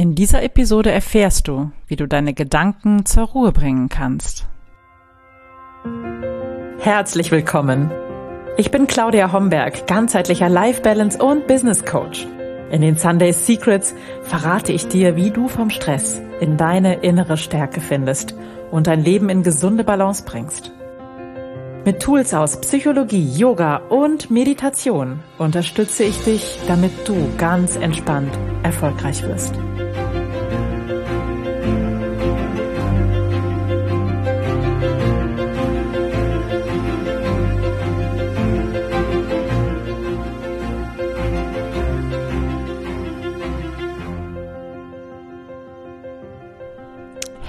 In dieser Episode erfährst du, wie du deine Gedanken zur Ruhe bringen kannst. Herzlich willkommen. Ich bin Claudia Homberg, ganzheitlicher Life Balance und Business Coach. In den Sunday Secrets verrate ich dir, wie du vom Stress in deine innere Stärke findest und dein Leben in gesunde Balance bringst. Mit Tools aus Psychologie, Yoga und Meditation unterstütze ich dich, damit du ganz entspannt erfolgreich wirst.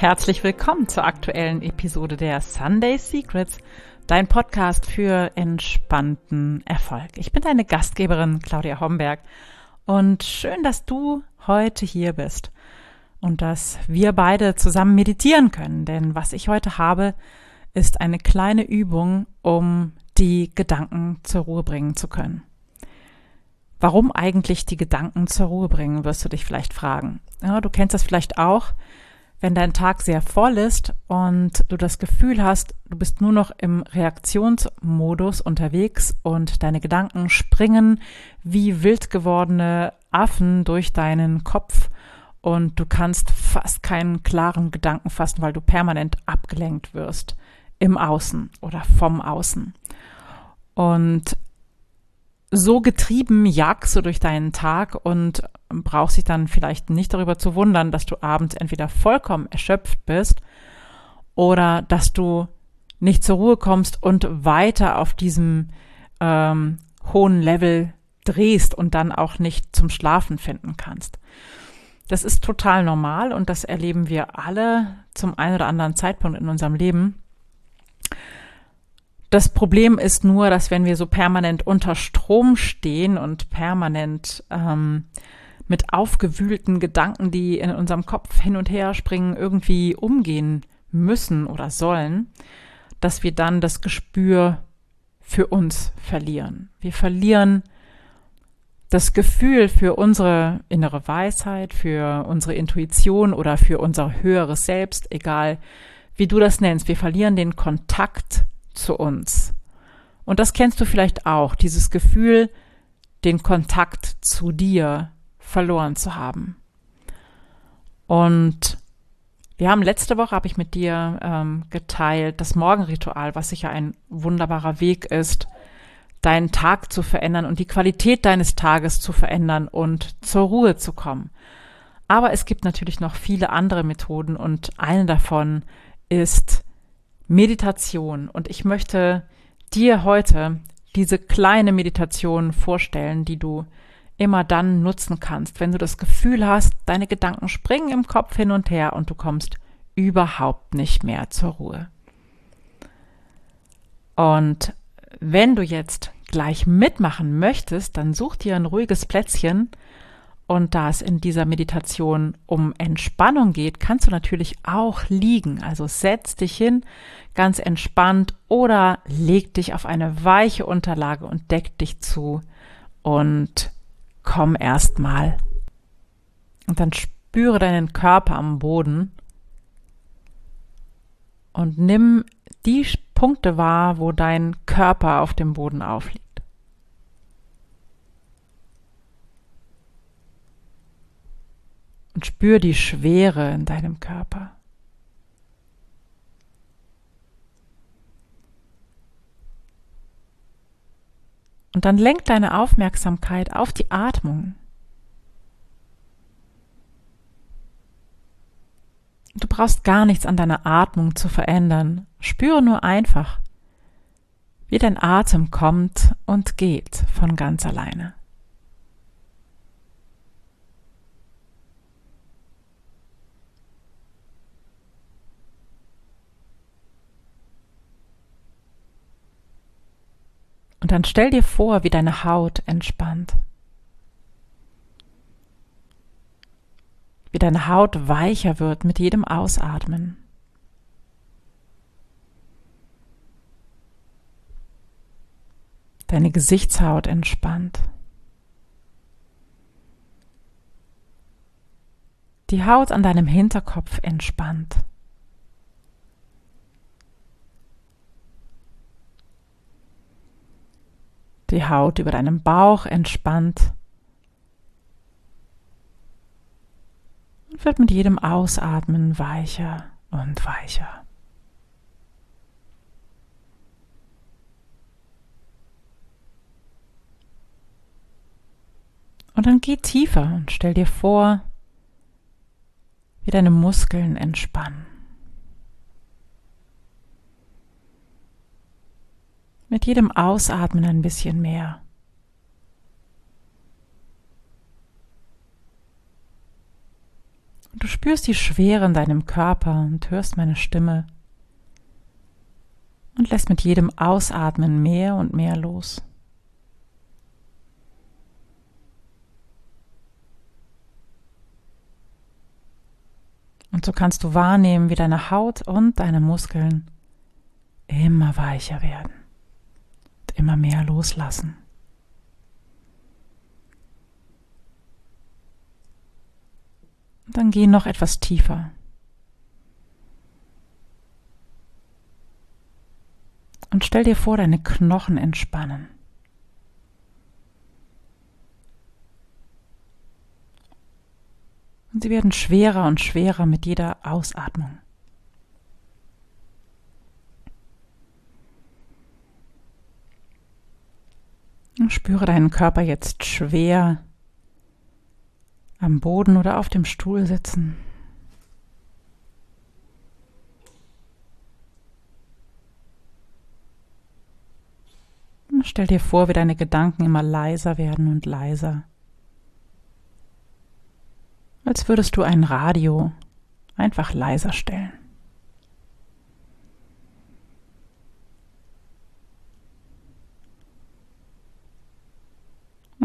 Herzlich willkommen zur aktuellen Episode der Sunday Secrets, dein Podcast für entspannten Erfolg. Ich bin deine Gastgeberin Claudia Homberg und schön, dass du heute hier bist und dass wir beide zusammen meditieren können, denn was ich heute habe, ist eine kleine Übung, um die Gedanken zur Ruhe bringen zu können. Warum eigentlich die Gedanken zur Ruhe bringen, wirst du dich vielleicht fragen. Ja, du kennst das vielleicht auch wenn dein Tag sehr voll ist und du das Gefühl hast, du bist nur noch im Reaktionsmodus unterwegs und deine Gedanken springen wie wild gewordene Affen durch deinen Kopf und du kannst fast keinen klaren Gedanken fassen, weil du permanent abgelenkt wirst im Außen oder vom Außen. Und so getrieben jagst du durch deinen Tag und brauchst dich dann vielleicht nicht darüber zu wundern, dass du abends entweder vollkommen erschöpft bist oder dass du nicht zur Ruhe kommst und weiter auf diesem ähm, hohen Level drehst und dann auch nicht zum Schlafen finden kannst. Das ist total normal und das erleben wir alle zum einen oder anderen Zeitpunkt in unserem Leben. Das Problem ist nur, dass wenn wir so permanent unter Strom stehen und permanent ähm, mit aufgewühlten Gedanken, die in unserem Kopf hin und her springen, irgendwie umgehen müssen oder sollen, dass wir dann das Gespür für uns verlieren. Wir verlieren das Gefühl für unsere innere Weisheit, für unsere Intuition oder für unser höheres Selbst, egal wie du das nennst. Wir verlieren den Kontakt zu uns. Und das kennst du vielleicht auch, dieses Gefühl, den Kontakt zu dir verloren zu haben. Und wir haben letzte Woche, habe ich mit dir ähm, geteilt, das Morgenritual, was sicher ein wunderbarer Weg ist, deinen Tag zu verändern und die Qualität deines Tages zu verändern und zur Ruhe zu kommen. Aber es gibt natürlich noch viele andere Methoden und eine davon ist Meditation. Und ich möchte dir heute diese kleine Meditation vorstellen, die du immer dann nutzen kannst, wenn du das Gefühl hast, deine Gedanken springen im Kopf hin und her und du kommst überhaupt nicht mehr zur Ruhe. Und wenn du jetzt gleich mitmachen möchtest, dann such dir ein ruhiges Plätzchen und da es in dieser Meditation um Entspannung geht, kannst du natürlich auch liegen. Also setz dich hin, ganz entspannt oder leg dich auf eine weiche Unterlage und deck dich zu und komm erstmal. Und dann spüre deinen Körper am Boden und nimm die Punkte wahr, wo dein Körper auf dem Boden aufliegt. und spür die Schwere in deinem Körper. Und dann lenk deine Aufmerksamkeit auf die Atmung. Du brauchst gar nichts an deiner Atmung zu verändern. Spüre nur einfach, wie dein Atem kommt und geht von ganz alleine. Und dann stell dir vor, wie deine Haut entspannt. Wie deine Haut weicher wird mit jedem Ausatmen. Deine Gesichtshaut entspannt. Die Haut an deinem Hinterkopf entspannt. Die Haut über deinem Bauch entspannt und wird mit jedem Ausatmen weicher und weicher. Und dann geh tiefer und stell dir vor, wie deine Muskeln entspannen. Mit jedem Ausatmen ein bisschen mehr. Du spürst die Schwere in deinem Körper und hörst meine Stimme und lässt mit jedem Ausatmen mehr und mehr los. Und so kannst du wahrnehmen, wie deine Haut und deine Muskeln immer weicher werden immer mehr loslassen. Und dann geh noch etwas tiefer. Und stell dir vor, deine Knochen entspannen. Und sie werden schwerer und schwerer mit jeder Ausatmung. Spüre deinen Körper jetzt schwer am Boden oder auf dem Stuhl sitzen. Stell dir vor, wie deine Gedanken immer leiser werden und leiser als würdest du ein Radio einfach leiser stellen.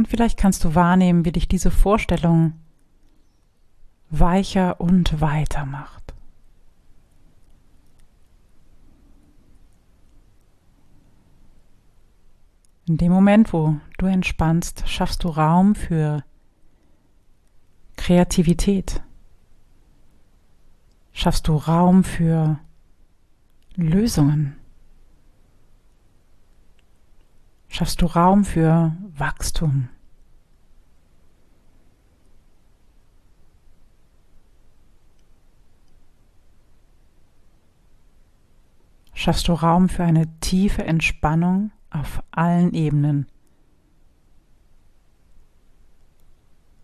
Und vielleicht kannst du wahrnehmen, wie dich diese Vorstellung weicher und weiter macht. In dem Moment, wo du entspannst, schaffst du Raum für Kreativität? Schaffst du Raum für Lösungen? Schaffst du Raum für Wachstum? Schaffst du Raum für eine tiefe Entspannung auf allen Ebenen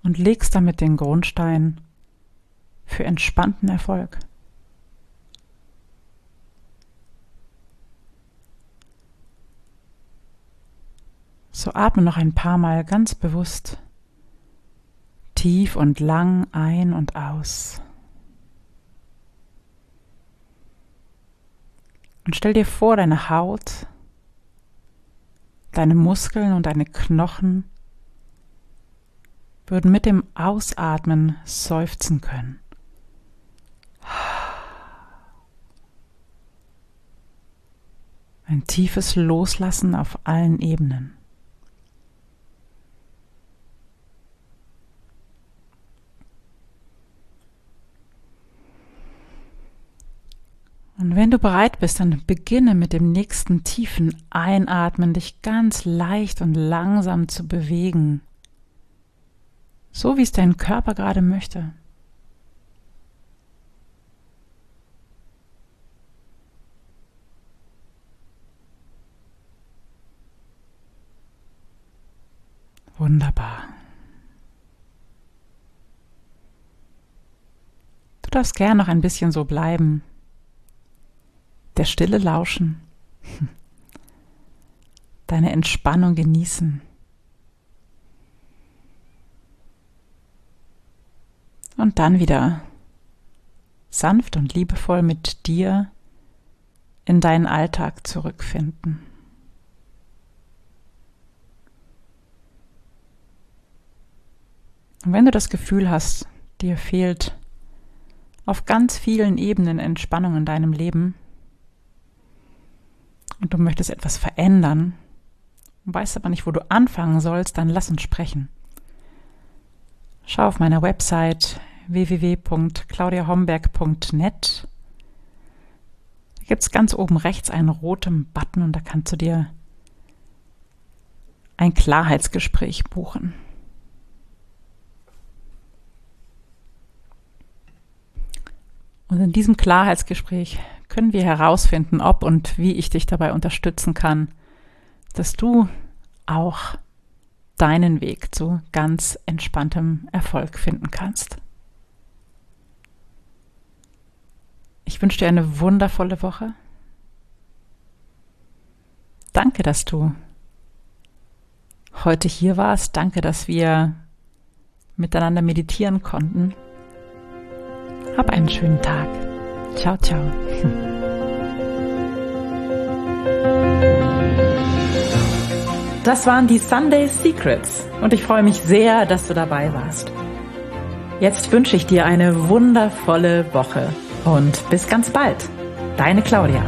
und legst damit den Grundstein für entspannten Erfolg. So atme noch ein paar Mal ganz bewusst tief und lang ein und aus. Und stell dir vor, deine Haut, deine Muskeln und deine Knochen würden mit dem Ausatmen seufzen können. Ein tiefes Loslassen auf allen Ebenen. Und wenn du bereit bist, dann beginne mit dem nächsten tiefen Einatmen, dich ganz leicht und langsam zu bewegen so wie es dein Körper gerade möchte. Wunderbar. Du darfst gern noch ein bisschen so bleiben. Der Stille lauschen. Deine Entspannung genießen. und dann wieder sanft und liebevoll mit dir in deinen Alltag zurückfinden. Und wenn du das Gefühl hast, dir fehlt auf ganz vielen Ebenen Entspannung in deinem Leben und du möchtest etwas verändern, weißt aber nicht, wo du anfangen sollst, dann lass uns sprechen. Schau auf meiner Website www.claudiahomberg.net. Da gibt es ganz oben rechts einen roten Button und da kannst du dir ein Klarheitsgespräch buchen. Und in diesem Klarheitsgespräch können wir herausfinden, ob und wie ich dich dabei unterstützen kann, dass du auch deinen Weg zu ganz entspanntem Erfolg finden kannst. Ich wünsche dir eine wundervolle Woche. Danke, dass du heute hier warst. Danke, dass wir miteinander meditieren konnten. Hab einen schönen Tag. Ciao, ciao. Das waren die Sunday Secrets und ich freue mich sehr, dass du dabei warst. Jetzt wünsche ich dir eine wundervolle Woche und bis ganz bald. Deine Claudia.